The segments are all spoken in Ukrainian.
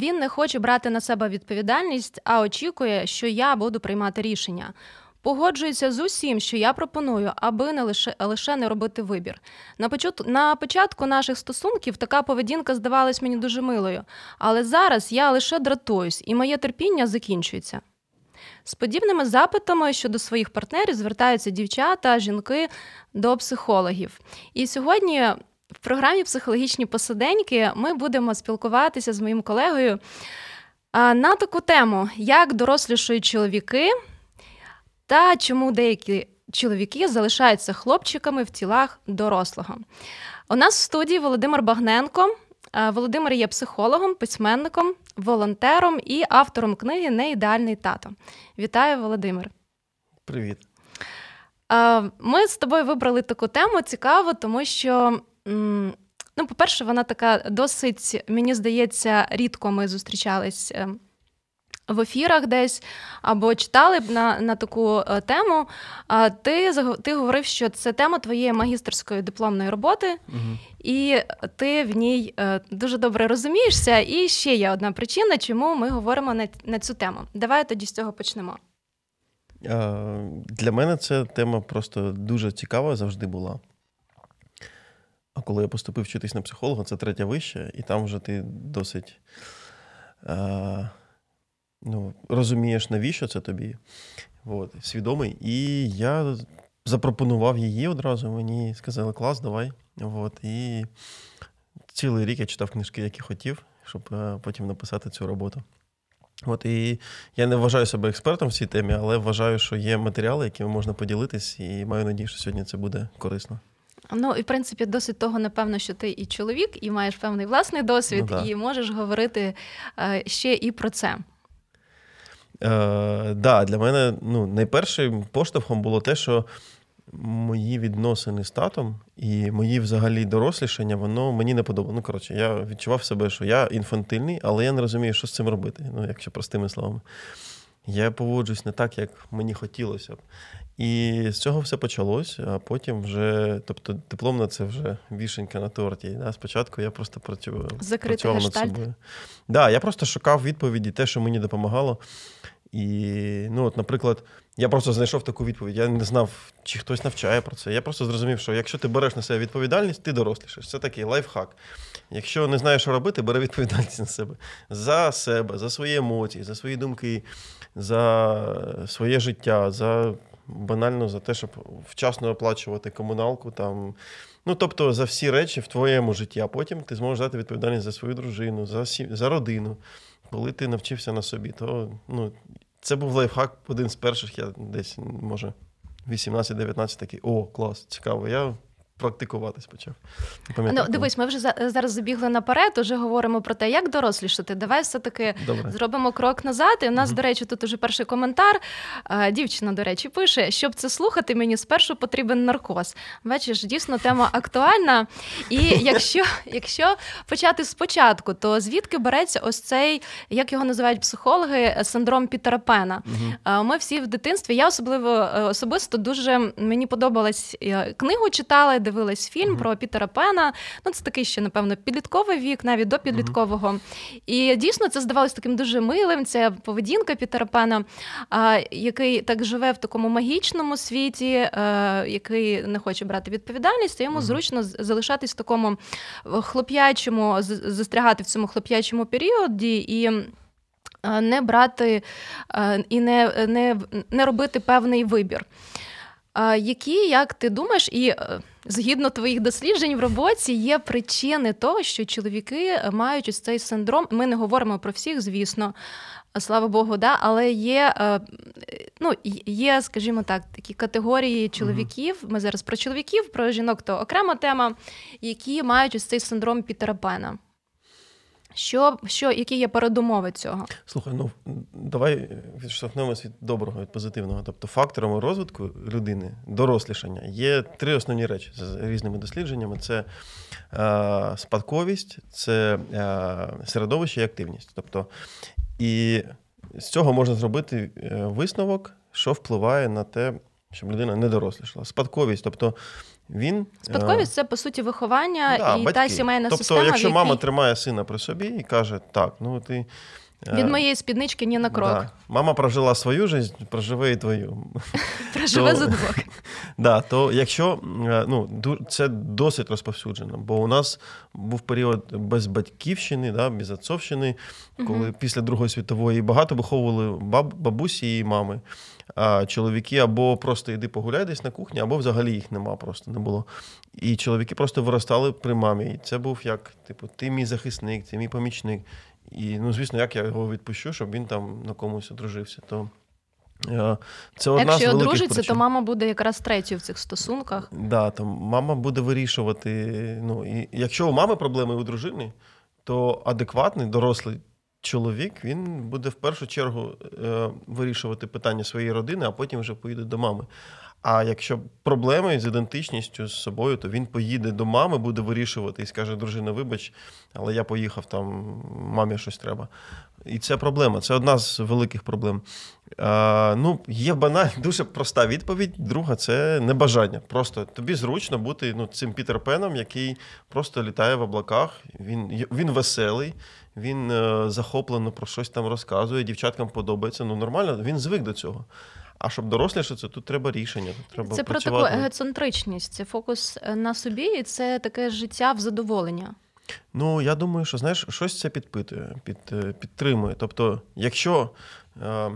Він не хоче брати на себе відповідальність, а очікує, що я буду приймати рішення. Погоджується з усім, що я пропоную, аби не лише лише не робити вибір. На початку, на початку наших стосунків така поведінка здавалась мені дуже милою, але зараз я лише дратуюсь, і моє терпіння закінчується. З подібними запитами щодо своїх партнерів звертаються дівчата, жінки до психологів. І сьогодні в програмі Психологічні посиденьки ми будемо спілкуватися з моїм колегою на таку тему, як дорослішують чоловіки та чому деякі чоловіки залишаються хлопчиками в тілах дорослого. У нас в студії Володимир Багненко. Володимир є психологом, письменником, волонтером і автором книги Неідеальний тато. Вітаю, Володимир. Привіт. Ми з тобою вибрали таку тему цікаву, тому що, ну, по-перше, вона така досить, мені здається, рідко ми зустрічались е, в ефірах десь або читали б на на таку е, тему. А ти ти говорив, що це тема твоєї магістерської дипломної роботи, угу. і ти в ній е, дуже добре розумієшся. І ще є одна причина, чому ми говоримо на, на цю тему. Давай тоді з цього почнемо. Для мене ця тема просто дуже цікава завжди була. А коли я поступив вчитись на психолога, це третя вища, і там вже ти досить ну, розумієш, навіщо це тобі. От, свідомий. І я запропонував її одразу. Мені сказали, клас, давай. От, І цілий рік я читав книжки, які хотів, щоб е, потім написати цю роботу. От і я не вважаю себе експертом в цій темі, але вважаю, що є матеріали, якими можна поділитись, і маю надію, що сьогодні це буде корисно. Ну і в принципі досить того, напевно, що ти і чоловік, і маєш певний власний досвід, ну, і можеш говорити е, ще і про це. Е, да, Для мене ну, найпершим поштовхом було те, що мої відносини з татом і мої взагалі дорослішання, воно мені не подобало. Ну, коротше, я відчував себе, що я інфантильний, але я не розумію, що з цим робити, ну, якщо простими словами. Я поводжусь не так, як мені хотілося б. І з цього все почалось, а потім вже, тобто, дипломна це вже вішенька на торті. Да? Спочатку я просто працював, працював над собою. Да, Я просто шукав відповіді, те, що мені допомагало. І, ну, от, наприклад, я просто знайшов таку відповідь. Я не знав, чи хтось навчає про це. Я просто зрозумів, що якщо ти береш на себе відповідальність, ти дорослішаєш. Це такий лайфхак. Якщо не знаєш, що робити, бери відповідальність на себе за себе, за свої емоції, за свої думки, за своє життя, за банально за те, щоб вчасно оплачувати комуналку. там. Ну, тобто за всі речі в твоєму житті, а потім ти зможеш дати відповідальність за свою дружину, за сім... за родину. Коли ти навчився на собі, то ну, це був лайфхак один з перших, я десь, може, 18-19 такий, о, клас, цікаво. Я практикуватись почав. Ну, Дивись, ми вже зараз забігли наперед, уже говоримо про те, як дорослішати. Давай все-таки Добре. зробимо крок назад. І у нас, угу. до речі, тут уже перший коментар. Дівчина, до речі, пише: щоб це слухати, мені спершу потрібен наркоз. Бачиш, дійсно тема актуальна. І якщо якщо почати спочатку, то звідки береться ось цей, як його називають психологи, синдром Пітера Пена? Угу. Ми всі в дитинстві, я особливо е, особисто дуже мені подобалась е, книгу читала дивилась фільм про Пітера Пена. Ну, це такий ще, напевно, підлітковий вік, навіть до підліткового. І дійсно це здавалось таким дуже милим. Це поведінка Пітера Пена, а, який так живе в такому магічному світі, а, е, який не хоче брати відповідальність, і йому зручно залишатись в такому хлоп'ячому, застрягати в цьому хлоп'ячому періоді і. Е, не брати е, і не не, не робити певний вибір. Які, як ти думаєш, і Згідно твоїх досліджень в роботі є причини того, що чоловіки мають ось цей синдром. Ми не говоримо про всіх, звісно, слава Богу, да, але є, е, ну, є, скажімо так, такі категорії чоловіків. Ми зараз про чоловіків, про жінок то окрема тема, які мають ось цей синдром Пітера Пена. Що, що, які є передумови цього? Слухай, ну давай відштовхнемось від доброго, від позитивного. Тобто, факторами розвитку людини, дорослішання, є три основні речі з різними дослідженнями: це е, спадковість, це е, середовище і активність. Тобто, і з цього можна зробити е, висновок, що впливає на те, щоб людина не дорослішала. Спадковість, тобто він. Спадковість це по суті виховання да, і батьки. та сімейна тобто, система. Якщо в якій... мама тримає сина при собі і каже, так, ну ти. Від моєї спіднички ні на крок. Да. Мама прожила свою життя, проживе і твою. Проживе за двох. Да, то якщо ну, це досить розповсюджено, бо у нас був період без батьківщини, да, без отцовщини, коли угу. після Другої світової багато виховували баб, бабусі і мами. А чоловіки або просто йди погуляй десь на кухні, або взагалі їх нема, просто не було. І чоловіки просто виростали при мамі. І це був як, типу, ти мій захисник, ти мій помічник. І, ну, звісно, як я його відпущу, щоб він там на комусь одружився. То е, це одна Якщо одружиться, то мама буде якраз третьою в цих стосунках. Да, то мама буде вирішувати. Ну, і Якщо у мами проблеми у дружини, то адекватний, дорослий чоловік він буде в першу чергу е, вирішувати питання своєї родини, а потім вже поїде до мами. А якщо проблеми з ідентичністю з собою, то він поїде до мами, буде вирішувати і скаже: дружина, вибач, але я поїхав там, мамі щось треба. І це проблема, це одна з великих проблем. А, Ну, Є банальна, дуже проста відповідь. Друга це небажання. Просто тобі зручно бути ну, цим Пітер Пеном, який просто літає в облаках. Він він веселий, він е, захоплено про щось там розказує, дівчаткам подобається. Ну, нормально, він звик до цього. А щоб дорослішати, тут треба рішення. Тут треба Це працювати. про таку егоцентричність, це фокус е, на собі, і це таке життя в задоволення. Ну, я думаю, що знаєш, щось це підпитує, під, е, підтримує. Тобто, якщо е,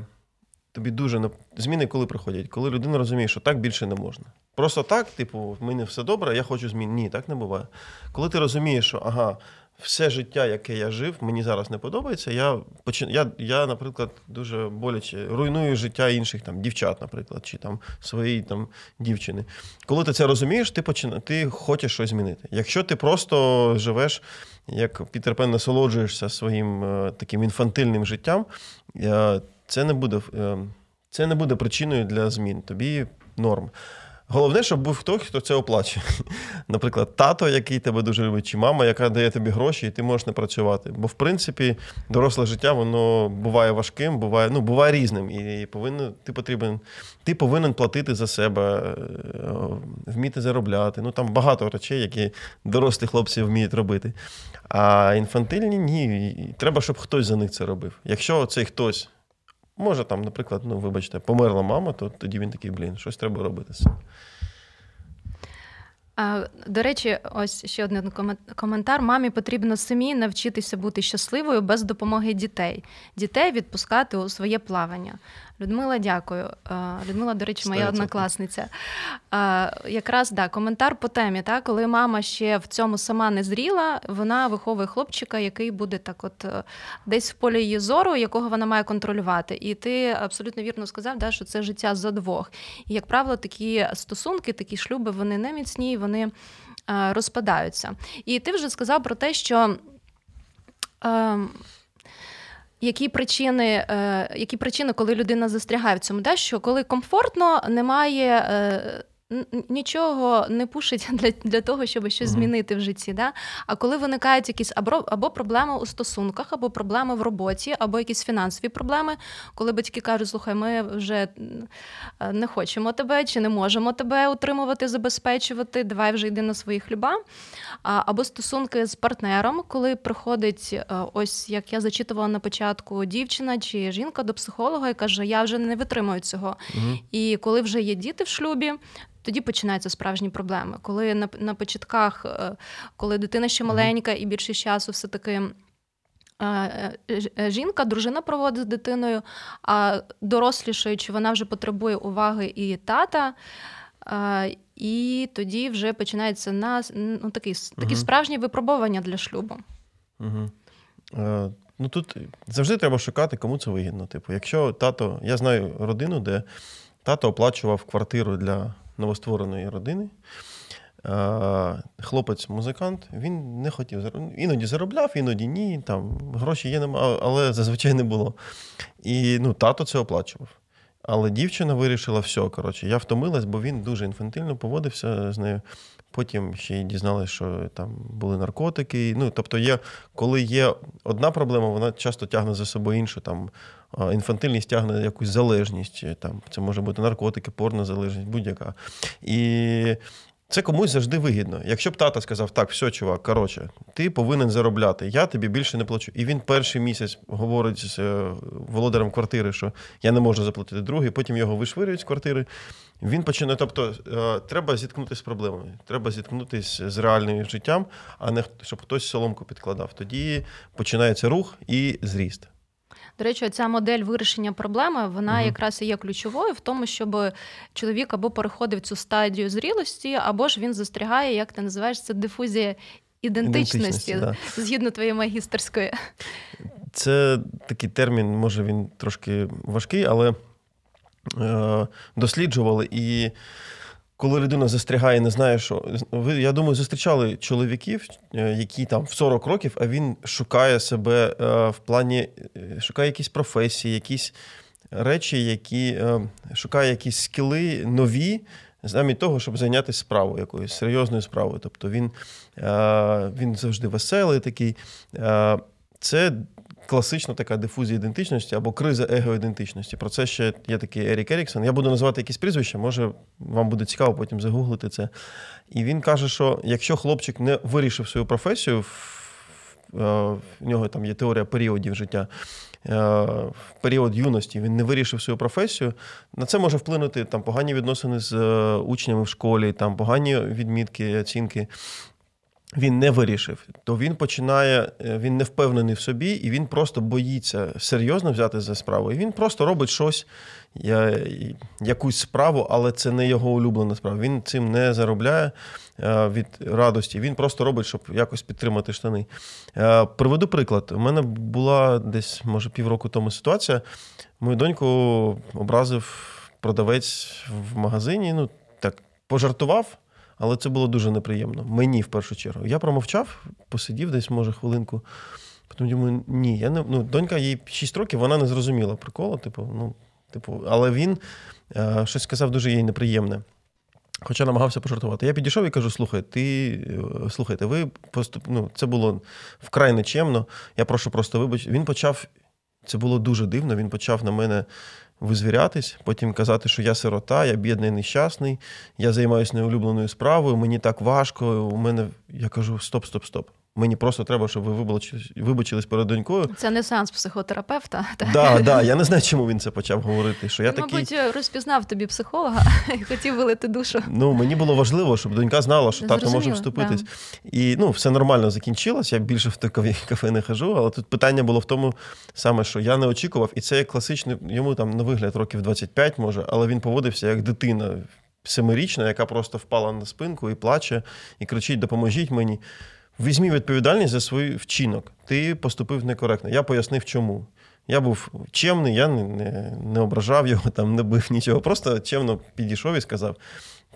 тобі дуже зміни, коли приходять, коли людина розуміє, що так більше не можна. Просто так, типу, в мене все добре, я хочу змін. Ні, так не буває. Коли ти розумієш, що ага, все життя, яке я жив, мені зараз не подобається. Я, почин... я, я наприклад, дуже боляче руйную життя інших там дівчат, наприклад, чи там своєї там дівчини. Коли ти це розумієш, ти почина... ти хочеш щось змінити. Якщо ти просто живеш, як Пітер Пен, насолоджуєшся своїм е, таким інфантильним життям, е, це не буде е, це не буде причиною для змін. Тобі норм. Головне, щоб був хтось, хто це оплачує. Наприклад, тато, який тебе дуже любить, чи мама, яка дає тобі гроші, і ти можеш не працювати. Бо, в принципі, доросле життя воно буває важким, буває ну, буває різним. І повинен, ти потрібен, ти повинен платити за себе, е, вміти заробляти. Ну там багато речей, які дорослі хлопці вміють робити. А інфантильні ні. Треба, щоб хтось за них це робив. Якщо цей хтось. Може, там, наприклад, ну, вибачте, померла мама, то тоді він такий, блін, щось треба робити з цим. До речі, ось ще один коментар. Мамі потрібно самі навчитися бути щасливою без допомоги дітей. Дітей відпускати у своє плавання. Людмила, дякую. Людмила, до речі, моя однокласниця. Якраз да, коментар по темі. Та, Коли мама ще в цьому сама не зріла, вона виховує хлопчика, який буде так, от е, десь в полі її зору, якого вона має контролювати. І ти абсолютно вірно сказав, да, що це життя за двох. І, як правило, такі стосунки, такі шлюби, вони не міцні, вони розпадаються. І ти вже сказав про те, що. Ем, які причини, е, які причини, коли людина застрягає в цьому, де що коли комфортно, немає. Нічого не пушить для для того, щоб щось змінити в житті. Да? А коли виникають якісь або, або проблеми у стосунках, або проблеми в роботі, або якісь фінансові проблеми, коли батьки кажуть, слухай, ми вже е, не хочемо тебе чи не можемо тебе утримувати, забезпечувати, давай вже йди на свої хліба. Або стосунки з партнером, коли приходить, е, ось як я зачитувала на початку, дівчина чи жінка до психолога і каже, я вже не витримую цього. Угу. І коли вже є діти в шлюбі, тоді починаються справжні проблеми. Коли на на початках, е, коли дитина ще маленька і більше часу все таки. Е, е, жінка, дружина проводить з дитиною, а дорослішаючи, вона вже потребує уваги і тата, і тоді вже починається на ну, такі такі угу. справжні випробування для шлюбу. Угу. Е, ну Тут завжди треба шукати, кому це вигідно. Типу, якщо тато, я знаю родину, де тато оплачував квартиру для новоствореної родини. хлопець-музикант, він не хотів іноді заробляв, іноді ні. Там гроші є, але зазвичай не було. І ну, тато це оплачував. Але дівчина вирішила, все, коротше, я втомилась, бо він дуже інфантильно поводився з нею. Потім ще й дізналися, що там були наркотики. Ну, тобто, є, коли є одна проблема, вона часто тягне за собою іншу. Там інфантильність тягне якусь залежність. Там Це може бути наркотики, порнозалежність, будь-яка. І це комусь завжди вигідно. Якщо б тата сказав, так, все, чувак, коротше, ти повинен заробляти, я тобі більше не плачу. І він перший місяць говорить з е, володарем квартири, що я не можу заплатити другий, потім його вишвирюють з квартири. Він починає. Тобто, е, треба зіткнутися з проблемами, треба зіткнутися з реальним життям, а не щоб хтось соломку підкладав. Тоді починається рух і зріст. До речі, ця модель вирішення проблеми вона угу. якраз і є ключовою в тому, щоб чоловік або переходив цю стадію зрілості, або ж він застрягає, як ти називаєш це дифузія ідентичності, ідентичності да. згідно твоєї магістерської. Це такий термін, може він трошки важкий, але е, досліджували і коли людина застрягає, не знає, що ви, я думаю, зустрічали чоловіків, е, які там в 40 років, а він шукає себе е, в плані, е, шукає якісь професії, якісь речі, які шукає якісь скіли нові, замість того, щоб зайнятися справою, якоюсь серйозною справою. Тобто він, він завжди веселий такий. Це класична така дифузія ідентичності або криза егоідентичності. Про це ще є такий Ерік Еріксон. Я буду називати якісь прізвища, може вам буде цікаво потім загуглити це. І він каже, що якщо хлопчик не вирішив свою професію, в е, нього там є теорія періодів життя. Е, в період юності він не вирішив свою професію. На це може вплинути там погані відносини з е, учнями в школі, там погані відмітки, оцінки він не вирішив, то він починає, е, він не впевнений в собі, і він просто боїться серйозно взяти за справу. І він просто робить щось, якусь справу, але це не його улюблена справа. Він цим не заробляє е, від радості. Він просто робить, щоб якось підтримати штани. Е, приведу приклад. У мене була десь, може, півроку тому ситуація. Мою доньку образив продавець в магазині. Ну, так, пожартував. Але це було дуже неприємно. Мені в першу чергу. Я промовчав, посидів десь, може, хвилинку. Потім думаю, ні, я не ну, донька їй 6 років, вона не зрозуміла приколу, типу, ну, типу, але він е, щось сказав дуже їй неприємне. Хоча намагався пожартувати. Я підійшов і кажу: слухай, ти е, слухайте, ви поступ... ну, це було вкрай нечемно. Я прошу просто вибач. Він почав, це було дуже дивно. Він почав на мене визвірятись, потім казати, що я сирота, я бідний, нещасний, я займаюся неулюбленою справою, мені так важко. У мене я кажу: стоп, стоп, стоп. Мені просто треба, щоб ви вибачились перед донькою. Це не сеанс психотерапевта. Так, да, да, я не знаю, чому він це почав говорити. Що я він, такий... Мабуть, розпізнав тобі психолога і хотів вилити душу. Ну, мені було важливо, щоб донька знала, що тато може вступитись. Да. І ну, все нормально закінчилось. Я більше в такові кафе не хожу, але тут питання було в тому саме, що я не очікував, і це як класичний, йому там на вигляд років 25 може, але він поводився як дитина семирічна, яка просто впала на спинку і плаче, і кричить: Допоможіть мені. Візьмі відповідальність за свій вчинок. Ти поступив некоректно. Я пояснив, чому. Я був чемний, я не не, не ображав його, там, не бив нічого. Просто чемно підійшов і сказав.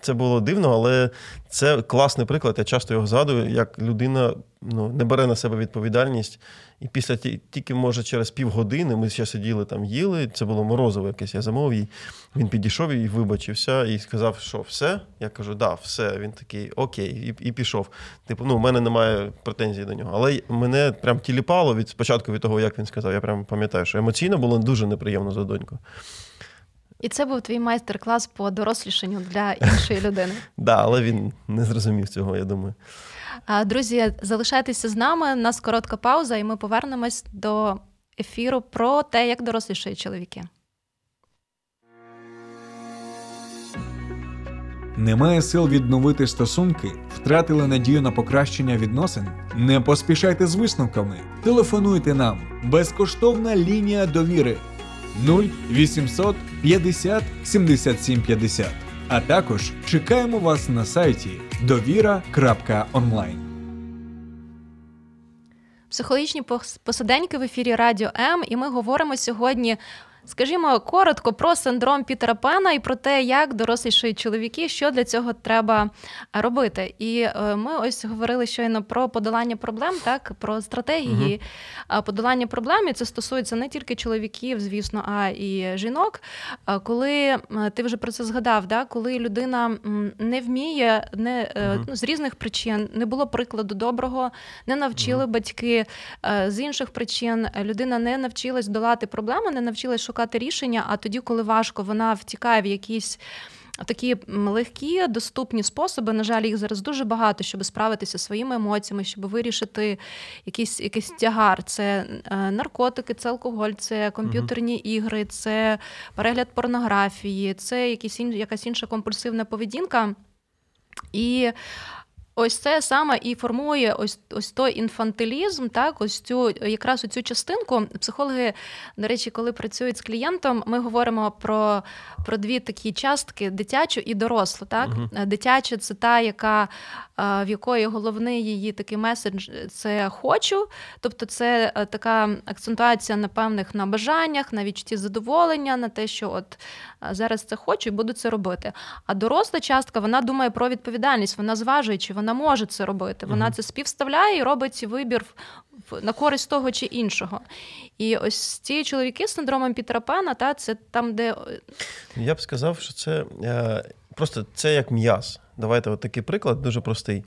Це було дивно, але це класний приклад. Я часто його згадую, як людина ну, не бере на себе відповідальність. І після тільки, може, через півгодини ми ще сиділи там, їли. Це було морозиво якесь, я замовив їй. Він підійшов і вибачився, і сказав, що все. Я кажу, да, все. Він такий окей, і і пішов. Типу, ну, у мене немає претензій до нього. Але мене прям тіліпало від спочатку від того, як він сказав. Я прям пам'ятаю, що емоційно було дуже неприємно за доньку. І це був твій майстер-клас по дорослішанню для іншої людини. Да, але він не зрозумів цього, я думаю. Друзі, залишайтеся з нами. У нас коротка пауза, і ми повернемось до ефіру про те, як дорослішають чоловіки. Немає сил відновити стосунки, втратили надію на покращення відносин. Не поспішайте з висновками. Телефонуйте нам. Безкоштовна лінія довіри 0800 50 77 50. А також чекаємо вас на сайті довіра.онлайн. Психологічні посиденьки в ефірі Радіо М, і ми говоримо сьогодні Скажімо коротко про синдром Пітера Пена і про те, як дорослішають чоловіки, що для цього треба робити. І е, ми ось говорили щойно про подолання проблем, так про стратегії угу. подолання проблем. І Це стосується не тільки чоловіків, звісно, а і жінок. Коли ти вже про це згадав, да? коли людина не вміє, не угу. ну, з різних причин не було прикладу доброго, не навчили угу. батьки е, з інших причин. Людина не навчилась долати проблеми, не навчилась шукати шукати рішення, а тоді, коли важко, вона втікає в якісь. Такі легкі, доступні способи, на жаль, їх зараз дуже багато, щоб справитися своїми емоціями, щоб вирішити якийсь якийсь тягар. Це е, наркотики, це алкоголь, це комп'ютерні uh ігри, це перегляд порнографії, це якісь якась інша компульсивна поведінка. І Ось це саме і формує ось ось той інфантилізм, так, ось цю якраз цю частинку. Психологи, до речі, коли працюють з клієнтом, ми говоримо про про дві такі частки: дитячу і дорослу. Так, угу. Дитяча це та, яка в якої головний її такий меседж це хочу, тобто це е, така акцентуація на певних на бажаннях, на відчутті задоволення, на те, що от зараз це хочу і буду це робити. А доросла частка вона думає про відповідальність, вона зважує, чи вона може це робити. Вона uh це співставляє і робить вибір на користь того чи іншого. І ось ці чоловіки з синдромом Пітера Пена, та це там, де я б сказав, що це е, просто це як м'яз. Давайте от такий приклад, дуже простий.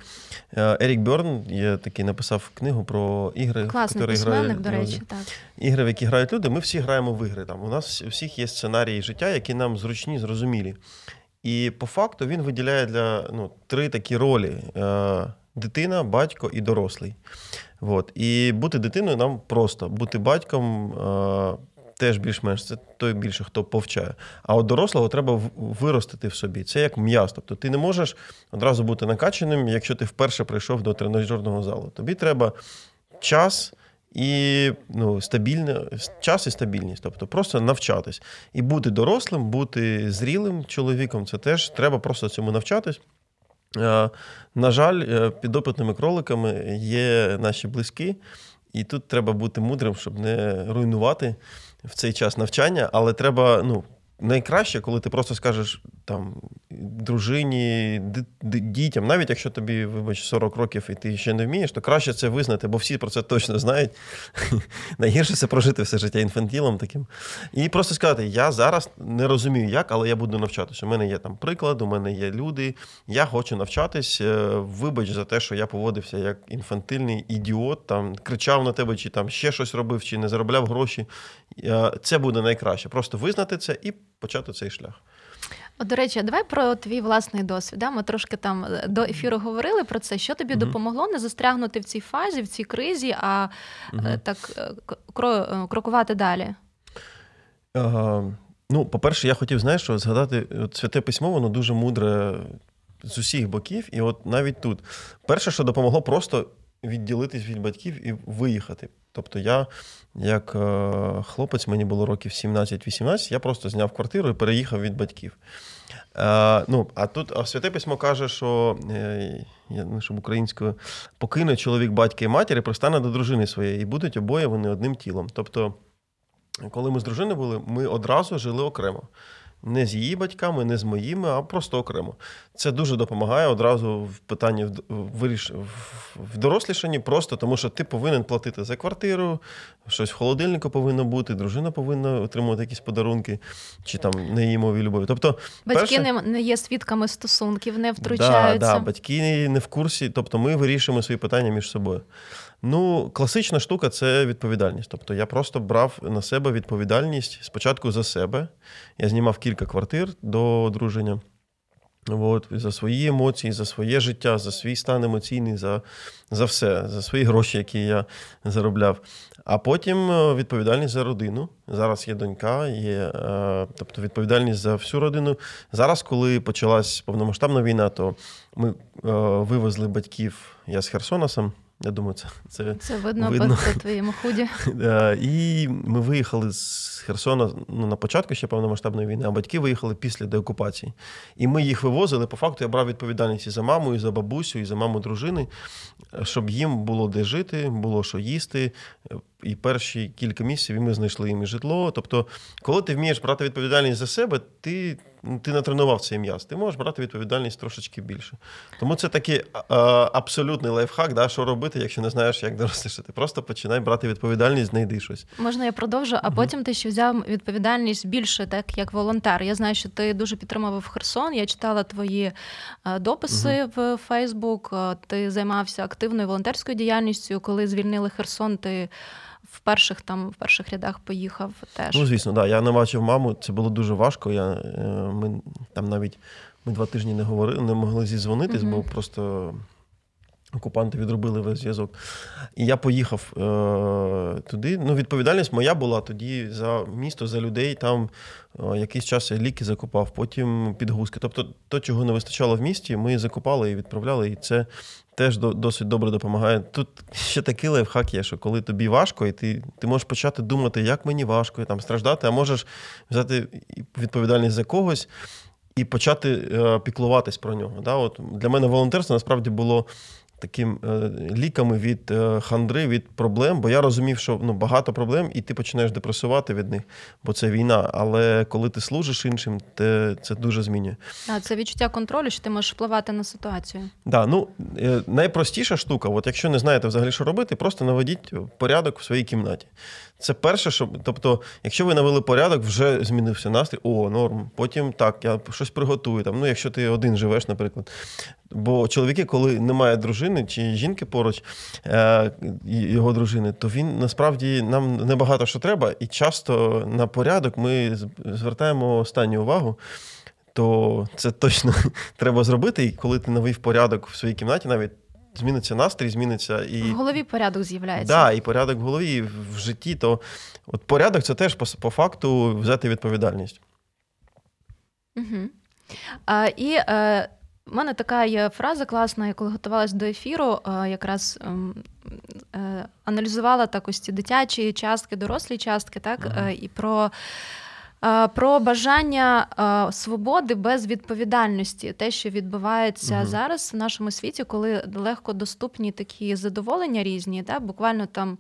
Е, Ерік Бьорн є такий написав книгу про ігри, Класний письменник, до речі, так. Ігри, в які грають люди. Ми всі граємо в ігри. Там у нас у всіх є сценарії життя, які нам зручні, зрозумілі. І по факту він виділяє для ну, три такі ролі: е, дитина, батько і дорослий. От. І бути дитиною нам просто бути батьком. Теж більш-менш це той більше, хто повчає. А от дорослого треба виростити в собі. Це як м'яз. Тобто ти не можеш одразу бути накачаним, якщо ти вперше прийшов до тренажерного залу. Тобі треба час. І ну, стабільне, час і стабільність, тобто просто навчатись. І бути дорослим, бути зрілим чоловіком це теж треба просто цьому навчатись. Е, на жаль, е, підопитними кроликами є наші близькі, і тут треба бути мудрим, щоб не руйнувати в цей час навчання, але треба ну, найкраще, коли ти просто скажеш там дружині, дітям, навіть якщо тобі, вибач, 40 років і ти ще не вмієш, то краще це визнати, бо всі про це точно знають. Найгірше це прожити все життя інфантілом таким. І просто сказати: я зараз не розумію, як, але я буду навчатися. У мене є там приклад, у мене є люди, я хочу навчатись. Е, вибач за те, що я поводився як інфантильний ідіот, там кричав на тебе, чи там ще щось робив, чи не заробляв гроші. Е, це буде найкраще. Просто визнати це і почати цей шлях. От, До речі, давай про твій власний досвід. Ми трошки там е, до ефіру говорили про це. Що тобі угу. допомогло не застрягнути в цій фазі, в цій кризі, а угу. так крокувати далі? Ага. Ну, по-перше, я хотів, знаєш, що згадати, от святе письмо, воно дуже мудре з усіх боків, і от навіть тут. Перше, що допомогло, просто відділитись від батьків і виїхати. Тобто я, як е, хлопець, мені було років 17-18, я просто зняв квартиру і переїхав від батьків. А, ну, А тут а святе письмо каже, що е, я не щоб українською покине чоловік батька і матір і пристане до дружини своєї, і будуть обоє вони одним тілом. Тобто, коли ми з дружиною були, ми одразу жили окремо не з її батьками, не з моїми, а просто окремо. Це дуже допомагає одразу в питанні виріш... в дорослішанні, просто тому що ти повинен платити за квартиру, щось в холодильнику повинно бути, дружина повинна отримувати якісь подарунки чи там не її мові любові. Тобто, батьки перше... не є свідками стосунків, не втручаються. Да, да, Батьки не в курсі, тобто ми вирішуємо свої питання між собою. Ну, класична штука це відповідальність. Тобто я просто брав на себе відповідальність спочатку за себе. Я знімав кілька квартир до одруження. От, за свої емоції, за своє життя, за свій стан емоційний, за за все, за свої гроші, які я заробляв. А потім е, відповідальність за родину. Зараз є донька, є е, тобто відповідальність за всю родину. Зараз, коли почалась повномасштабна війна, то ми е, вивезли батьків я з Херсона сам. Я думаю, це це, це видно, видно. по твоєму худі. І ми виїхали з Херсона ну, на початку ще повномасштабної війни, а батьки виїхали після деокупації. І ми їх вивозили. По факту я брав відповідальність і за маму, і за бабусю, і за маму дружини, щоб їм було де жити, було що їсти. І перші кілька місяців і ми знайшли їм і житло. Тобто, коли ти вмієш брати відповідальність за себе, ти ти натренував цей м'яз, ти можеш брати відповідальність трошечки більше. Тому це такий абсолютний лайфхак, да, що робити, якщо не знаєш, як дорослішати. Просто починай брати відповідальність, знайди щось. Можна я продовжу, а потім ти ще взяв відповідальність більше, так як волонтер. Я знаю, що ти дуже підтримував Херсон. Я читала твої дописи в Фейсбук. Ти займався активною волонтерською діяльністю. Коли звільнили Херсон, ти в перших там в перших рядах поїхав теж. Ну, звісно, да. Я не бачив маму, це було дуже важко. Я, е, Ми там навіть ми два тижні не говорили, не могли зізвонитись, mm-hmm. бо просто. Окупанти відробили весь зв'язок. І я поїхав е, туди. Ну, Відповідальність моя була тоді за місто, за людей. Там е, якийсь час я ліки закупав, потім підгузки. Тобто, то, чого не вистачало в місті, ми закупали і відправляли. І це теж досить добре допомагає. Тут ще такий лайфхак є, що коли тобі важко, і ти ти можеш почати думати, як мені важко і там страждати, а можеш взяти відповідальність за когось і почати е, піклуватись про нього. Да? От Для мене волонтерство насправді було таким е, ліками від е, хандри, від проблем, бо я розумів, що ну, багато проблем, і ти починаєш депресувати від них, бо це війна. Але коли ти служиш іншим, ти, це дуже змінює. А це відчуття контролю, що ти можеш впливати на ситуацію. Да, ну е, найпростіша штука, от якщо не знаєте взагалі, що робити, просто наведіть порядок в своїй кімнаті. Це перше, що тобто, якщо ви навели порядок, вже змінився настрій, о, норм. Потім так, я щось приготую. Там, Ну, якщо ти один живеш, наприклад. Бо чоловіки, коли немає дружини чи жінки поруч е, його дружини, то він насправді нам небагато що треба, і часто на порядок ми звертаємо останню увагу. То це точно треба зробити. І коли ти навів порядок в своїй кімнаті, навіть зміниться настрій, зміниться і в голові порядок з'являється. Так, да, і порядок в голові, і в житті, то от порядок це теж по, по факту взяти відповідальність. Угу. А, І е, в мене така є фраза класна, я коли готувалась до ефіру, е, якраз ем, е, аналізувала так ось ці дитячі частки, дорослі частки, так. Е, і про. Про бажання свободи без відповідальності, те, що відбувається угу. зараз в нашому світі, коли легко доступні такі задоволення різні, да, буквально там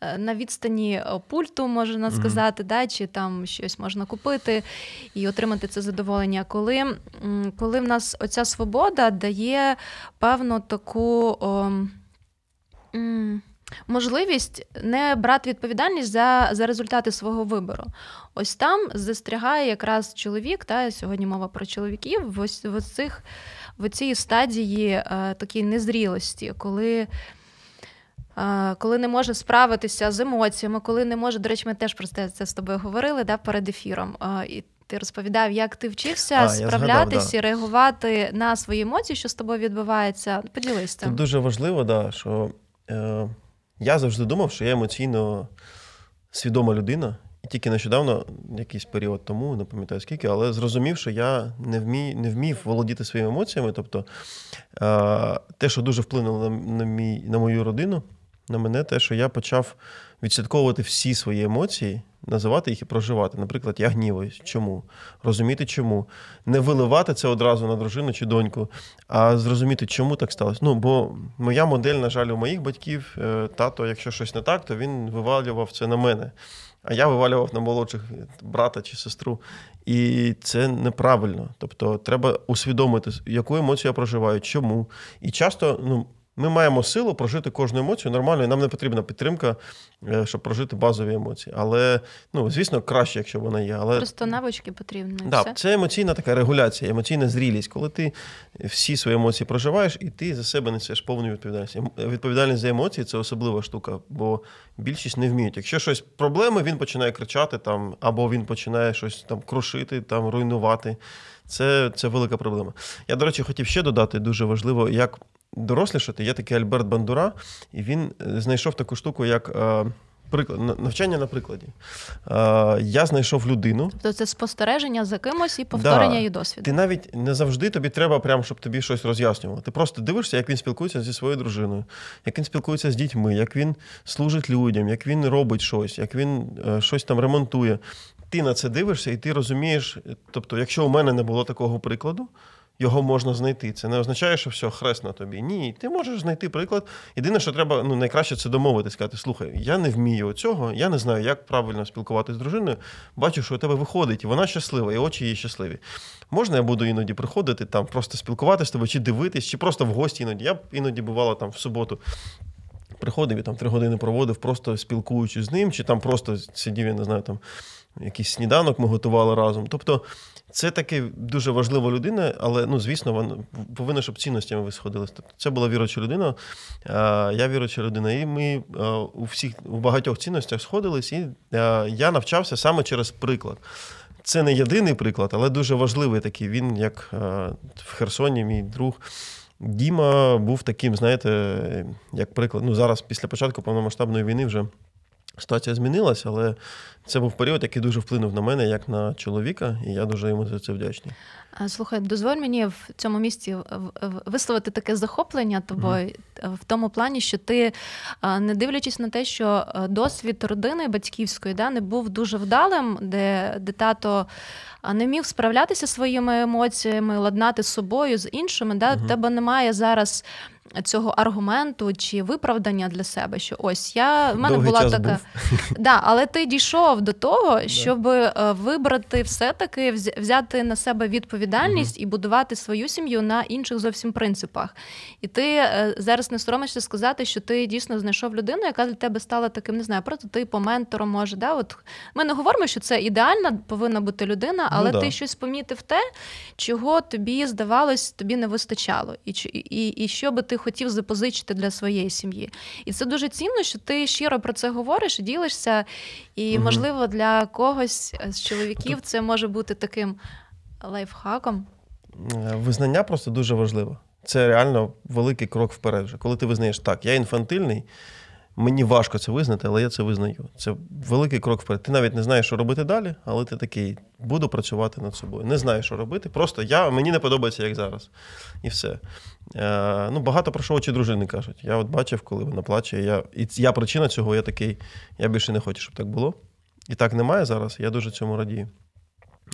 Е, на відстані е, пульту, можна сказати, mm-hmm. да, чи там щось можна купити і отримати це задоволення. Коли коли в нас оця свобода дає певну таку. О, м- Можливість не брати відповідальність за за результати свого вибору. Ось там застрягає якраз чоловік, та сьогодні мова про чоловіків в ось в цих в цій стадії е, такій незрілості, коли коли не може справитися з емоціями, коли не може, до речі, ми теж про це з тобою говорили да, перед ефіром. І ти розповідав, як ти вчився а, справлятися і реагувати на свої емоції, що з тобою відбувається. Поділись цим. Це дуже важливо, да, що е, я завжди думав, що я емоційно свідома людина. І тільки нещодавно, якийсь період тому, не пам'ятаю скільки, але зрозумів, що я не вмів, не вмів володіти своїми емоціями. Тобто е, те, що дуже вплинуло на, мій, на мою родину на мене те, що я почав відслідковувати всі свої емоції, називати їх і проживати. Наприклад, я гніваюсь. Чому? Розуміти, чому. Не виливати це одразу на дружину чи доньку, а зрозуміти, чому так сталося. Ну, бо моя модель, на жаль, у моїх батьків, е, тато, якщо щось не так, то він вивалював це на мене. А я вивалював на молодших брата чи сестру. І це неправильно. Тобто, треба усвідомити, яку емоцію я проживаю, чому. І часто, ну. Ми маємо силу прожити кожну емоцію нормально, і нам не потрібна підтримка, е, щоб прожити базові емоції. Але, ну, звісно, краще, якщо вона є. Але... Просто навички потрібні. Да, все. Це емоційна така регуляція, емоційна зрілість, коли ти всі свої емоції проживаєш, і ти за себе несеш повну відповідальність. Відповідальність за емоції це особлива штука, бо більшість не вміють. Якщо щось проблеми, він починає кричати там, або він починає щось там крушити, там руйнувати. Це це велика проблема. Я, до речі, хотів ще додати дуже важливо, як дорослішати. Є такий Альберт Бандура, і він е, знайшов таку штуку, як е, приклад, навчання на прикладі. Я знайшов людину. Тобто це спостереження за кимось і повторення да. її досвіду. Ти навіть не завжди тобі треба, прям, щоб тобі щось роз'яснювало. Ти просто дивишся, як він спілкується зі своєю дружиною, як він спілкується з дітьми, як він служить людям, як він робить щось, як він е, щось там ремонтує. Ти на це дивишся, і ти розумієш, тобто, якщо у мене не було такого прикладу його можна знайти. Це не означає, що все, хрест на тобі. Ні, ти можеш знайти приклад. Єдине, що треба, ну найкраще це домовитись, сказати, слухай, я не вмію цього, я не знаю, як правильно спілкуватися з дружиною. Бачу, що у тебе виходить, і вона щаслива, і очі її щасливі. Можна, я буду іноді приходити, там, просто спілкуватися з тобою, чи дивитись, чи просто в гості іноді. Я іноді бувала там в суботу. Приходив і там три години проводив, просто спілкуючись з ним, чи там просто сидів, я не знаю, там якийсь сніданок ми готували разом. Тобто це таки дуже важлива людина, але ну, звісно, вона повинна, щоб цінностями ви сходилися. Тобто це була віруча людина, я віруча людина, і ми у всіх у багатьох цінностях сходились, і я навчався саме через приклад. Це не єдиний приклад, але дуже важливий такий. Він, як в Херсоні, мій друг. Діма був таким, знаєте, як приклад. Ну, зараз, після початку повномасштабної війни, вже ситуація змінилася, але це був період, який дуже вплинув на мене як на чоловіка, і я дуже йому за це вдячний. Слухай, дозволь мені в цьому місці висловити таке захоплення тобою mm. в тому плані, що ти, не дивлячись на те, що досвід родини батьківської да, не був дуже вдалим, де, де тато не міг справлятися своїми емоціями, ладнати з собою з іншими, да, mm-hmm. тебе немає зараз цього аргументу чи виправдання для себе, що ось я в мене Довгий була така. Був. Да, Але ти дійшов до того, щоб е, вибрати все-таки взяти на себе відповідальність угу. і будувати свою сім'ю на інших зовсім принципах. І ти е, зараз не соромишся сказати, що ти дійсно знайшов людину, яка для тебе стала таким, не знаю, прототипом, ментором, може. Да? От Ми не говоримо, що це ідеальна повинна бути людина, але ну, ти да. щось помітив те, чого тобі здавалось, тобі не вистачало. І і, і що би ти хотів запозичити для своєї сім'ї. І це дуже цінно, що ти щиро про це говориш ділишся. І, угу. Можливо, для когось з чоловіків це може бути таким лайфхаком. Е, визнання просто дуже важливо. Це реально великий крок вперед. вже. Коли ти визнаєш так, я інфантильний. Мені важко це визнати, але я це визнаю. Це великий крок вперед. Ти навіть не знаєш, що робити далі, але ти такий буду працювати над собою. Не знаю, що робити. Просто я, мені не подобається, як зараз. І все. Е, ну, Багато про що очі дружини кажуть. Я от бачив, коли вона плаче. Я, І я причина цього, я такий, я більше не хочу, щоб так було. І так немає зараз. Я дуже цьому радію.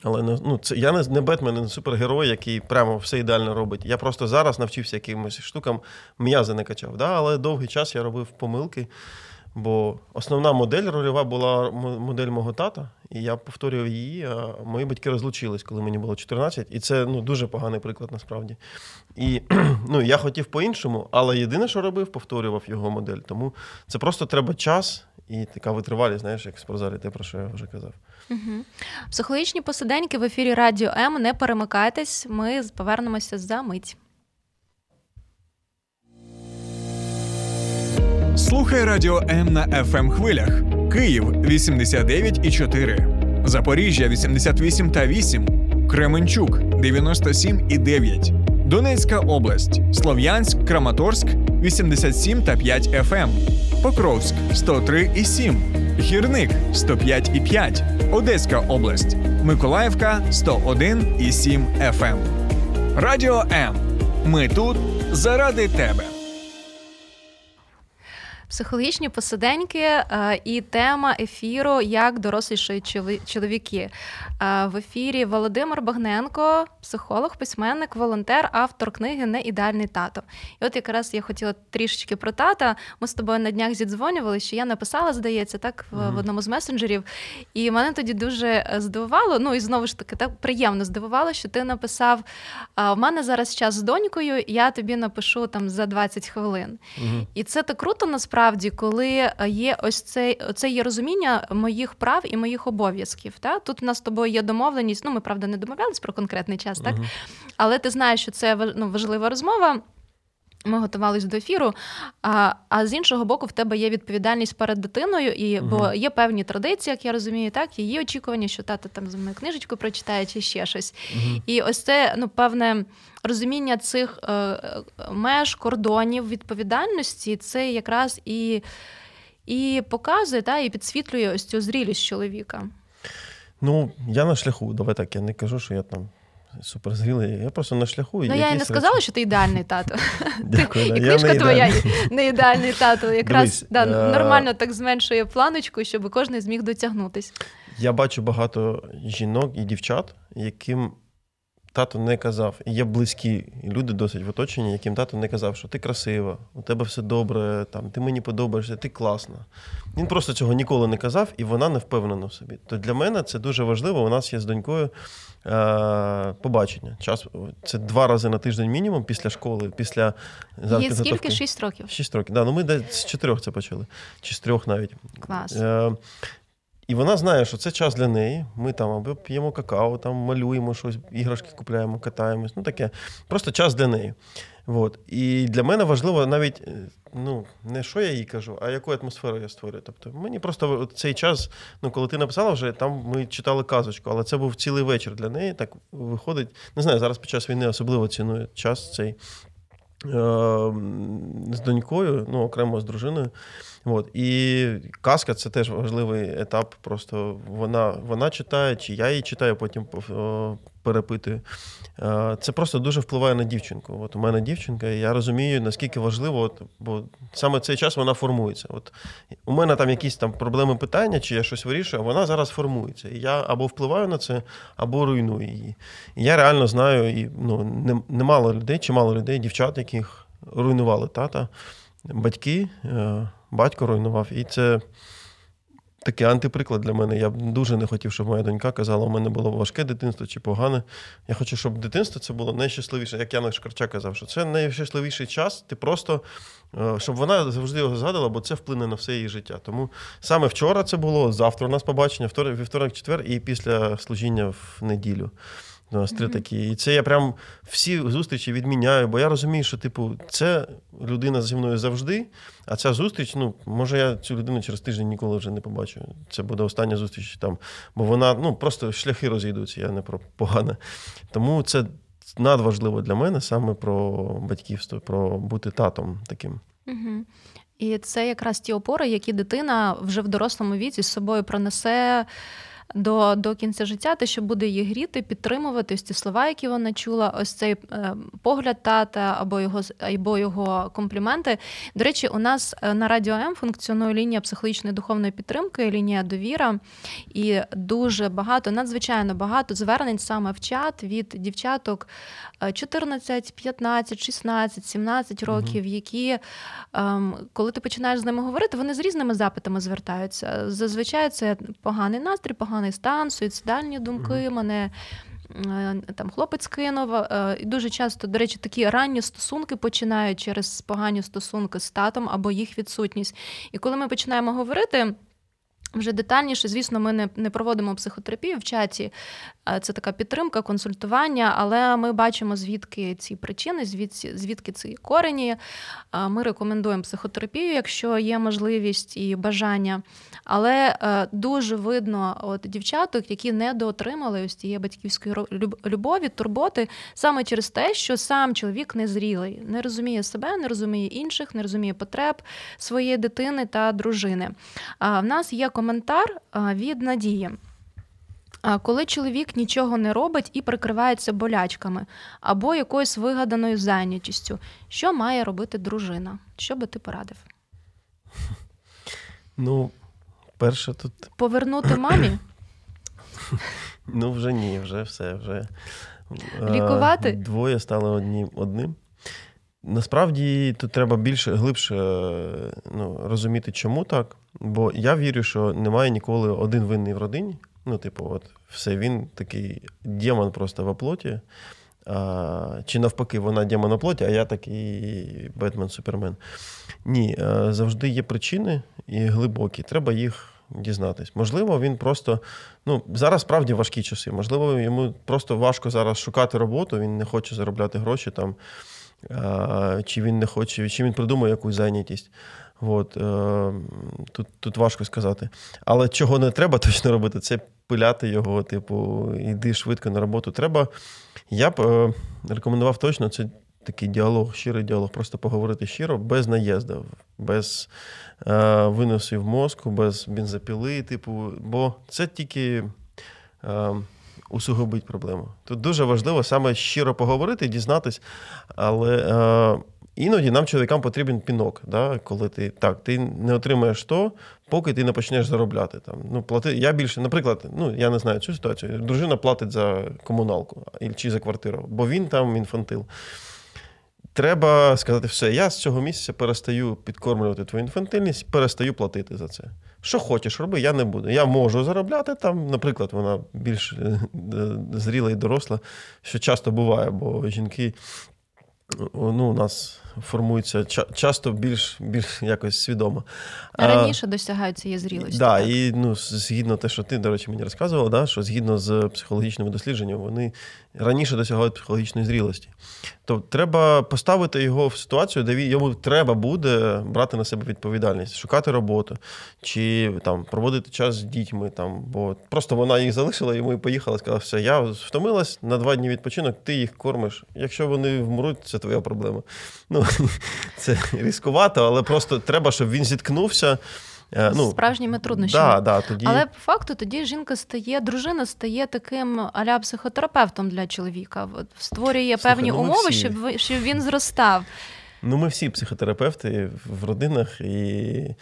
Але ну, це я не не Бетмен, не супергерой, який прямо все ідеально робить. Я просто зараз навчився якимось штукам, м'язи не качав. Да? Але довгий час я робив помилки. Бо основна модель рольова була модель мого тата, і я повторював її. а Мої батьки розлучились, коли мені було 14, і це ну, дуже поганий приклад насправді. І ну, я хотів по-іншому, але єдине, що робив, повторював його модель. Тому це просто треба час і така витривалість, знаєш, як в спортзалі, те, про що я вже казав. Угу. Психологічні посиденьки в ефірі Радіо М. Не перемикайтесь, ми повернемося за мить. Слухай Радіо М на fm ем хвилях. Київ 89,4, Запоріжжя 88 та 8, Кременчук 97,9, Донецька область, Слов'янськ, Краматорськ 87 та 5 FM, ем. Покровськ 103 і 7, Гірник 105 і 5, Одеська область, Миколаївка 101 і 7 FM. Ем. Радіо М. Ми тут заради тебе. Психологічні посиденьки е, і тема ефіру Як дорослішають чоловіки. Е, в ефірі Володимир Багненко, психолог, письменник, волонтер, автор книги Неідеальний тато. І от якраз я хотіла трішечки про тата. Ми з тобою на днях зідзвонювали, що я написала, здається, так в, mm-hmm. в одному з месенджерів. І мене тоді дуже е, здивувало. Ну і знову ж таки, так приємно здивувало, що ти написав: в мене зараз час з донькою, я тобі напишу там за 20 хвилин. Mm-hmm. І це так круто насправді насправді, коли є ось цей це є розуміння моїх прав і моїх обов'язків. Та? Тут у нас з тобою є домовленість. Ну, ми правда не домовлялись про конкретний час, так? Uh-huh. Але ти знаєш, що це ну, важлива розмова. Ми готувалися до ефіру, а а з іншого боку, в тебе є відповідальність перед дитиною, і uh бо є певні традиції, як я розумію, так її очікування, що тата там за мною книжечку прочитає чи ще щось. uh І ось це ну певне розуміння цих е, меж, кордонів відповідальності це якраз і. і показує та, і підсвітлює ось цю зрілість чоловіка. Ну, я на шляху. Давай так, я не кажу, що я там суперзрілий. Я просто на шляху. Ну, я і не сказала, речі... що ти ідеальний тато. Дякую, І книжка твоя не ідеальний тато. Якраз Дивись, да, е... нормально так зменшує планочку, щоб кожен зміг дотягнутись. Я бачу багато жінок і дівчат, яким тато не казав. І є близькі люди досить в оточенні, яким тато не казав, що ти красива, у тебе все добре, там, ти мені подобаєшся, ти класна. Він просто цього ніколи не казав, і вона не впевнена в собі. То для мене це дуже важливо. У нас є з донькою е- побачення. Час Це два рази на тиждень мінімум після школи, після Є скільки? Шість років. Шість років. Да, ну Ми десь з чотирьох це почали, чи з трьох навіть. Клас. Е- і вона знає, що це час для неї. Ми там або п'ємо какао, там малюємо щось, іграшки купляємо, катаємось. Ну таке. Просто час для неї. От. І для мене важливо навіть ну, не що я їй кажу, а яку атмосферу я створюю. Тобто мені просто цей час, ну коли ти написала вже, там ми читали казочку, але це був цілий вечір для неї. Так виходить. Не знаю, зараз під час війни особливо ціную час цей. З донькою, ну окремо з дружиною. От. І казка це теж важливий етап. Просто вона вона читає, чи я її читаю, потім перепитую. Це просто дуже впливає на дівчинку. От У мене дівчинка, і я розумію, наскільки важливо, от, бо саме цей час вона формується. От У мене там якісь там проблеми питання, чи я щось вирішую, а вона зараз формується. І я або впливаю на це, або руйную її. І я реально знаю, і ну, немало людей, чимало людей, дівчат, яких руйнували тата, батьки. Батько руйнував. І це такий антиприклад для мене. Я б дуже не хотів, щоб моя донька казала, у мене було важке дитинство чи погане. Я хочу, щоб дитинство це було найщасливіше, як Яна Шкарча казав, що це найщасливіший час. Ти просто е, щоб вона завжди його згадала, бо це вплине на все її життя. Тому саме вчора це було, завтра у нас побачення, вівторок, четвер і після служіння в неділю. У нас три такі. І це я прям всі зустрічі відміняю, бо я розумію, що, типу, це людина зі мною завжди, а ця зустріч, ну, може, я цю людину через тиждень ніколи вже не побачу. Це буде остання зустріч там. Бо вона ну, просто шляхи розійдуться, я не про погане. Тому це надважливо для мене саме про батьківство, про бути татом таким. Угу. І це якраз ті опори, які дитина вже в дорослому віці з собою пронесе до до кінця життя, те, що буде її гріти, підтримувати ось ці слова, які вона чула, ось цей е, погляд тата або його або його компліменти. До речі, у нас е, на радіо М функціонує лінія психологічної духовної підтримки, лінія довіра, і дуже багато, надзвичайно багато звернень саме в чат від дівчаток 14, 15, 16, 17 років, які, ем, коли ти починаєш з ними говорити, вони з різними запитами звертаються. Зазвичай це поганий настрій, поганий поганий стан, суїцидальні думки mm-hmm. мене. Е, там хлопець кинув. Е, і Дуже часто, до речі, такі ранні стосунки починають через погані стосунки з татом або їх відсутність. І коли ми починаємо говорити. Вже детальніше, звісно, ми не не проводимо психотерапію в чаті. Це така підтримка, консультування, але ми бачимо, звідки ці причини, звідки звідки ці корені. Ми рекомендуємо психотерапію, якщо є можливість і бажання. Але е, дуже видно от дівчаток, які не доотримали ось цієї батьківської любові, турботи, саме через те, що сам чоловік незрілий, не розуміє себе, не розуміє інших, не розуміє потреб своєї дитини та дружини. В нас є коментар від Надії. Коли чоловік нічого не робить і прикривається болячками або якоюсь вигаданою зайнятістю, що має робити дружина? Що би ти порадив? Ну, перше тут. Повернути мамі? Ну, вже ні, вже все. вже Лікувати? Двоє стали одні, одним. Насправді тут треба більше глибше ну, розуміти, чому так. Бо я вірю, що немає ніколи один винний в родині. Ну, типу, от все, він такий демон просто во плоті. А, Чи навпаки, вона демон в плоті, а я такий Бетмен Супермен. Ні, завжди є причини і глибокі. Треба їх дізнатись. Можливо, він просто. Ну, зараз справді важкі часи. Можливо, йому просто важко зараз шукати роботу, він не хоче заробляти гроші там чи він не хоче, чи він придумає якусь зайнятість. От, е, Тут тут важко сказати. Але чого не треба точно робити, це пиляти його, типу, йди швидко на роботу. Треба. Я б е, рекомендував точно це такий діалог, щирий діалог, просто поговорити щиро, без наїздів, без е, виносів мозку, без бензопіли, типу, бо це тільки. Е, Усугубить проблему. Тут дуже важливо саме щиро поговорити, дізнатись, але е, іноді нам, чоловікам, потрібен пінок, да, коли ти так, ти не отримаєш то, поки ти не почнеш заробляти. Там, ну, плати, Я більше, наприклад, ну, я не знаю цю ситуацію, дружина платить за комуналку чи за квартиру, бо він там інфантил. Треба сказати, все, я з цього місяця перестаю підкормлювати твою інфантильність, перестаю платити за це. Що хочеш, роби, я не буду. Я можу заробляти там, наприклад, вона більш е, зріла і доросла, що часто буває, бо жінки ну, у нас формуються часто більш більш якось свідомо. Раніше досягають цієї зрілості. Да, так, і ну, згідно те, що ти, до речі, мені розказувала, да, що згідно з психологічними дослідженнями, вони раніше досягають психологічної зрілості. Тобто треба поставити його в ситуацію, де йому треба буде брати на себе відповідальність, шукати роботу, чи там проводити час з дітьми. Там, Бо просто вона їх залишила, йому і поїхала, сказала, все, я втомилась на два дні відпочинок, ти їх кормиш. Якщо вони вмруть, це твоя проблема. Ну, Це різкувато, але просто треба, щоб він зіткнувся. Е, ну, Справжніми труднощами. Да, да, тоді... Але по факту тоді жінка стає, дружина стає таким аля психотерапевтом для чоловіка. Створює Слухай, певні ну, умови, всі... щоб щоб він зростав. Ну, ми всі психотерапевти в родинах, і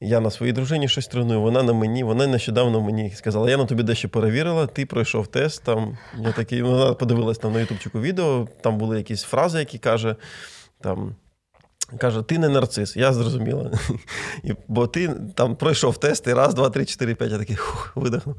я на своїй дружині щось треную, вона на мені, вона нещодавно мені сказала: я на тобі дещо перевірила, ти пройшов тест. Там я такий, вона подивилась там на ютубчику відео, там були якісь фрази, які каже там. Каже, ти не нарцис, я зрозуміла. І, Бо ти там пройшов тести, раз, два, три, чотири, п'ять, я такий хух, видихнув.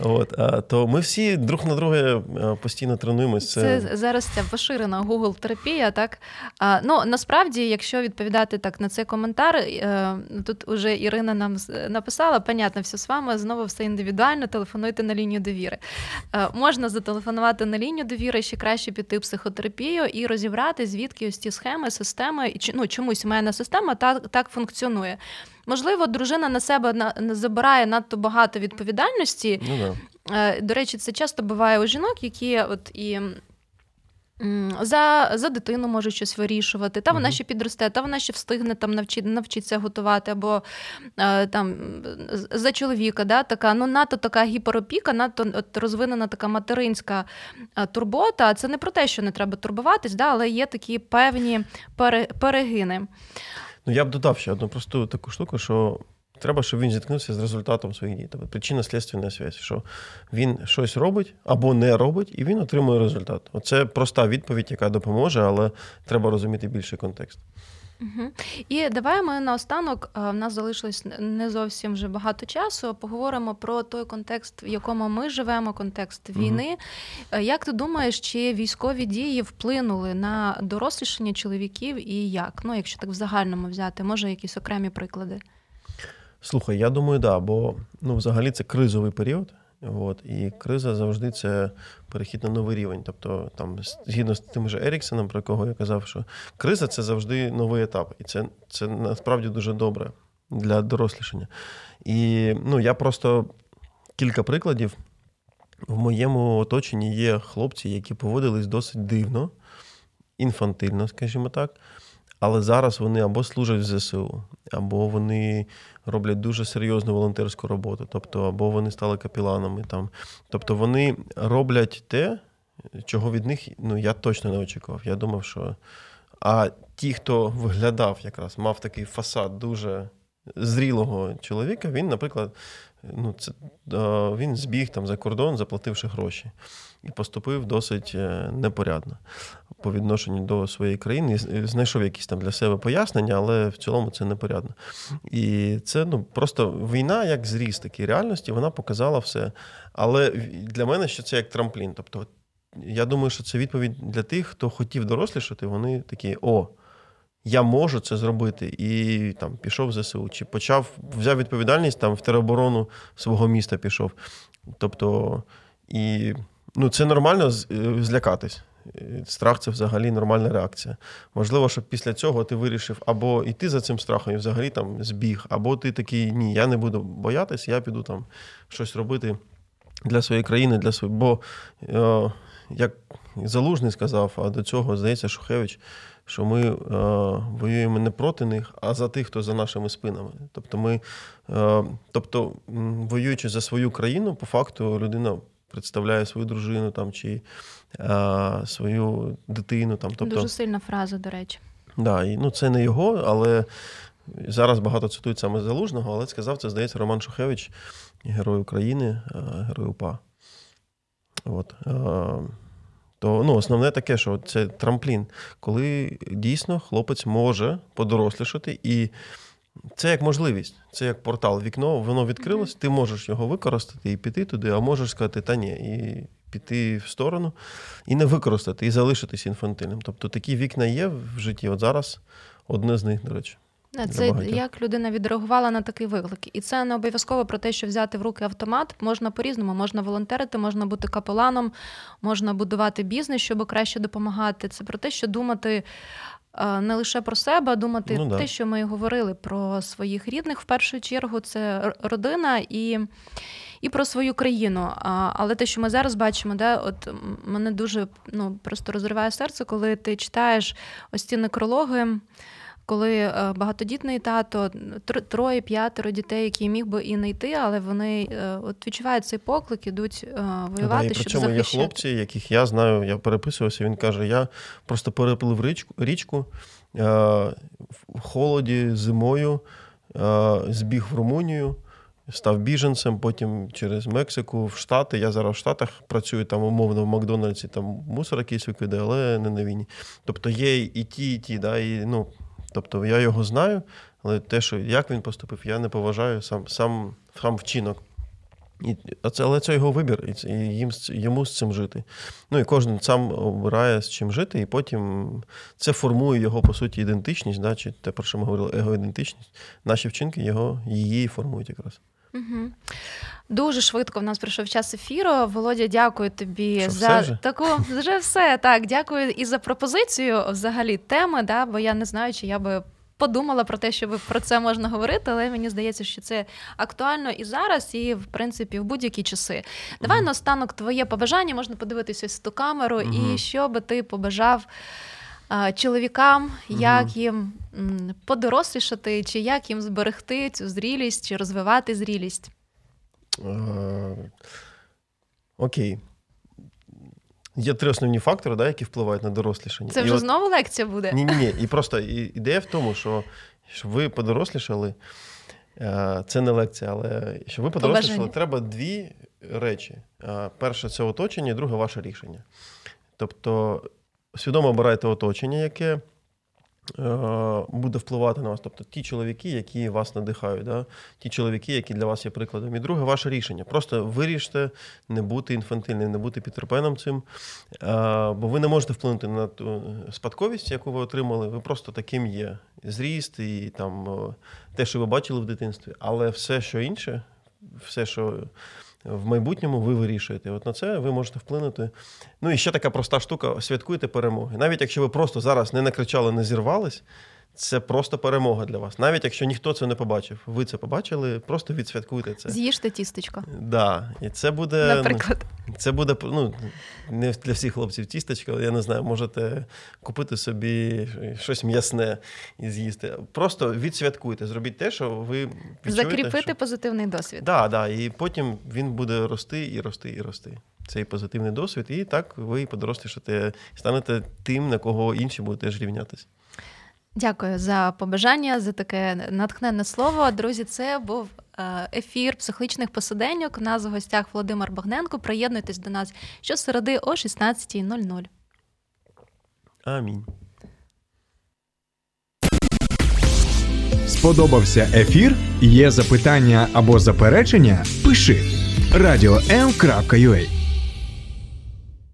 От, а, То ми всі друг на друге постійно тренуємося. Це... зараз ця поширена Google терапія, так? А, Ну, насправді, якщо відповідати так на цей коментар, е, тут уже Ірина нам написала, понятно, все з вами, знову все індивідуально, телефонуйте на лінію довіри. Е, можна зателефонувати на лінію довіри, ще краще піти психотерапію і розібрати, звідки ось ті схеми, системи. ну, чому сімейна система так так функціонує. Можливо, дружина на себе на, забирає надто багато відповідальності. Ну, да. Е, до речі, це часто буває у жінок, які от і. За за дитину може щось вирішувати, та вона ще підросте, та вона ще встигне там навчи, навчитися готувати, або е, там за чоловіка, да, така ну надто така гіперопіка, надто от, розвинена така материнська е, турбота. Це не про те, що не треба турбуватись, да, але є такі певні пере, перегини. Ну я б додав ще одну просту таку штуку, що Треба, щоб він зіткнувся з результатом своїх дій. Тобто причина слідственна зв'язь, що він щось робить або не робить, і він отримує результат. Оце проста відповідь, яка допоможе, але треба розуміти більший контекст. Угу. І давай ми наостанок, в нас залишилось не зовсім вже багато часу. Поговоримо про той контекст, в якому ми живемо, контекст війни. Угу. Як ти думаєш, чи військові дії вплинули на дорослішання чоловіків і як? Ну, якщо так в загальному взяти, може якісь окремі приклади? Слухай, я думаю, да, бо ну, взагалі це кризовий період. От, І криза завжди це перехід на новий рівень. Тобто, там, згідно з тим же Еріксоном, про якого я казав, що криза це завжди новий етап. І це це насправді дуже добре для дорослішання. І ну, я просто кілька прикладів. В моєму оточенні є хлопці, які поводились досить дивно, інфантильно, скажімо так. Але зараз вони або служать в ЗСУ, або вони роблять дуже серйозну волонтерську роботу, тобто, або вони стали капіланами там. Тобто вони роблять те, чого від них ну, я точно не очікував. Я думав, що. А ті, хто виглядав, якраз мав такий фасад дуже зрілого чоловіка, він, наприклад, ну, це, він збіг там за кордон, заплативши гроші, і поступив досить е, непорядно по відношенню до своєї країни. Знайшов якісь там для себе пояснення, але в цілому це непорядно. І це ну, просто війна, як зріст такій реальності, вона показала все. Але для мене що це як трамплін. Тобто, я думаю, що це відповідь для тих, хто хотів дорослішати, вони такі: о я можу це зробити. І там пішов в ЗСУ, чи почав, взяв відповідальність там в тероборону свого міста пішов. Тобто, і ну, це нормально е, злякатись. Страх це взагалі нормальна реакція. Можливо, щоб після цього ти вирішив або йти за цим страхом і взагалі там збіг, або ти такий ні, я не буду боятися, я піду там щось робити для своєї країни, для своєї. Бо е, як Залужний сказав, а до цього здається Шухевич, що ми е, воюємо не проти них, а за тих, хто за нашими спинами. Тобто, ми, е, тобто, воюючи за свою країну, по факту людина представляє свою дружину там чи е, свою дитину. Там, тобто, Дуже сильна фраза, до речі. Да, і, ну, Це не його, але зараз багато цитують саме Залужного, але сказав це, здається, Роман Шухевич, герой України, герой УПА. От. То ну, основне таке, що це трамплін, коли дійсно хлопець може подорослішати, і це як можливість, це як портал, вікно, воно відкрилось, ти можеш його використати і піти туди, а можеш сказати, та ні, і піти в сторону, і не використати, і залишитись інфантильним. Тобто такі вікна є в житті. От зараз одне з них, до речі. Це як людина відреагувала на такий виклик. І це не обов'язково про те, що взяти в руки автомат можна по-різному. Можна волонтерити, можна бути капеланом, можна будувати бізнес, щоб краще допомагати. Це про те, що думати. Е, не лише про себе, а думати ну, да. те, що ми говорили про своїх рідних в першу чергу, це родина і і про свою країну. Але те, що ми зараз бачимо, да, от мене дуже ну, просто розриває серце, коли ти читаєш ось ці некрологи коли е, багатодітний тато, троє, п'ятеро дітей, які міг би і не йти, але вони е, от відчувають цей поклик, ідуть е, воювати. Да, і щоб захищати. є хлопці, яких я знаю, я переписувався. Він каже: я просто переплив річку річку в холоді зимою, збіг в Румунію. Став біженцем, потім через Мексику в Штати. Я зараз в Штатах працюю там умовно в Макдональдсі, там мусор якийсь викидає, але не на війні. Тобто є і ті, і ті. Да, і, ну, Тобто я його знаю, але те, що як він поступив, я не поважаю сам сам, сам вчинок. І, Але це його вибір, і їм, йому з цим жити. Ну і кожен сам обирає з чим жити, і потім це формує його, по суті, ідентичність, да, чи те, про що ми говорили, його ідентичність. Наші вчинки його, її формують якраз. Угу. Дуже швидко в нас прийшов час ефіру. Володя, дякую тобі Що, за вже? таку вже все. Так, дякую і за пропозицію взагалі теми. Да, Бо я не знаю, чи я би. Подумала про те, що про це можна говорити, але мені здається, що це актуально і зараз, і в принципі в будь-які часи. Давай mm наостанок твоє побажання, можна подивитися ось ту камеру, mm і що би ти побажав чоловікам, mm як їм подорослішати, чи як їм зберегти цю зрілість, чи розвивати зрілість. Е, окей. Є три основні фактори, да, які впливають на дорослішання. Це вже і знову от... лекція буде? Ні, ні, ні. І просто ідея в тому, що щоб ви подорослішали, е, це не лекція, але щоб ви подорослішали, треба дві речі: е, перше це оточення, друге ваше рішення. Тобто, свідомо обирайте оточення, яке. Е, буде впливати на вас. Тобто ті чоловіки, які вас надихають, да? ті чоловіки, які для вас є прикладом. І друге, ваше рішення. Просто виріште не бути інфантильним, не бути підтерпеном цим. Е, бо ви не можете вплинути на ту спадковість, яку ви отримали. Ви просто таким є. Зріст і там те, що ви бачили в дитинстві, але все, що інше, все, що в майбутньому ви вирішуєте. От на це ви можете вплинути. Ну і ще така проста штука: святкуйте перемоги. Навіть якщо ви просто зараз не накричали, не зірвались, це просто перемога для вас. Навіть якщо ніхто це не побачив, ви це побачили, просто відсвяткуйте це. З'їжте тістечко. Да. І це буде Наприклад. Це буде ну, не для всіх хлопців тістечко, я не знаю, можете купити собі щось м'ясне і з'їсти. Просто відсвяткуйте, зробіть те, що ви відчуєте, закріпити що... позитивний досвід. Так, да, да, і потім він буде рости і рости і рости. Цей позитивний досвід, і так ви подорослішите, станете тим, на кого інші будуть теж рівнятися. Дякую за побажання, за таке натхненне слово. Друзі, це був е, ефір психологічних посиденьок. У нас в гостях Володимир Богненко. Приєднуйтесь до нас щосереди о 16.00. Амінь. Сподобався ефір? Є запитання або заперечення? Пиши радіом.ua